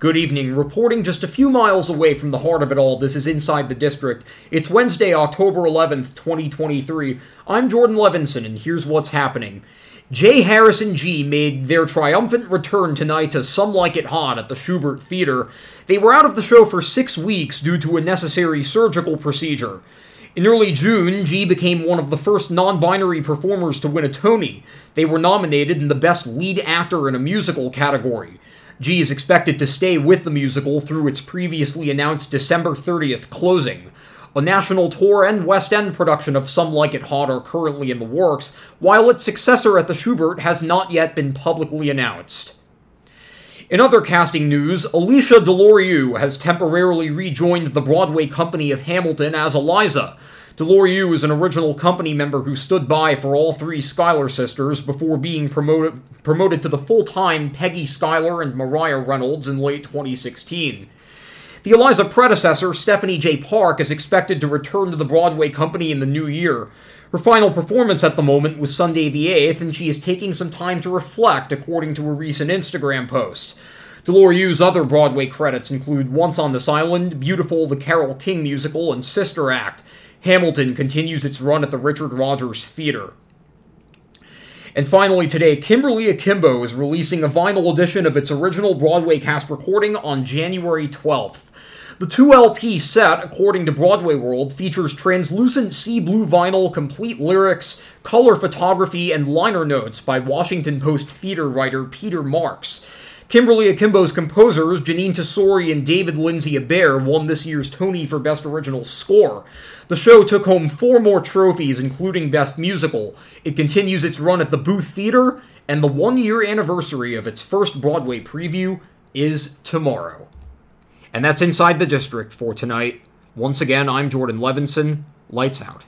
Good evening. Reporting just a few miles away from the heart of it all, this is Inside the District. It's Wednesday, October 11th, 2023. I'm Jordan Levinson, and here's what's happening. J. Harrison Ghee made their triumphant return tonight to Some Like It Hot at the Shubert Theater. They were out of the show for six weeks due to a necessary surgical procedure. In early June, Ghee became one of the first non binary performers to win a Tony. They were nominated in the Best Lead Actor in a Musical category. Ghee is expected to stay with the musical through its previously announced December 30th closing. A national tour and West End production of Some Like It Hot are currently in the works, while its successor at the Shubert has not yet been publicly announced. In other casting news, Alysha Deslorieux has temporarily rejoined the Broadway company of Hamilton as Eliza. Deslorieux is an original company member who stood by for all three Schuyler sisters before being promoted, promoted to the full time Peggy Schuyler and Maria Reynolds in late 2016. The Eliza predecessor, Stephanie Jae Park, is expected to return to the Broadway company in the new year. Her final performance at the moment was Sunday the 8th, and she is taking some time to reflect, according to a recent Instagram post. Deslorieux's other Broadway credits include Once on This Island, Beautiful, the Carole King musical, and Sister Act. Hamilton continues its run at the Richard Rodgers Theater. And finally, today, Kimberly Akimbo is releasing a vinyl edition of its original Broadway cast recording on January 12th. The 2 LP set, according to Broadway World, features translucent sea blue vinyl, complete lyrics, color photography, and liner notes by Washington Post theater writer Peter Marks. Kimberly Akimbo's composers, Jeanine Tesori and David Lindsay Abaire, won this year's Tony for Best Original Score. The show took home four more trophies, including Best Musical. It continues its run at the Booth Theater, and the one year anniversary of its first Broadway preview is tomorrow. And that's Inside the District for tonight. Once again, I'm Jordan Levinson. Lights out.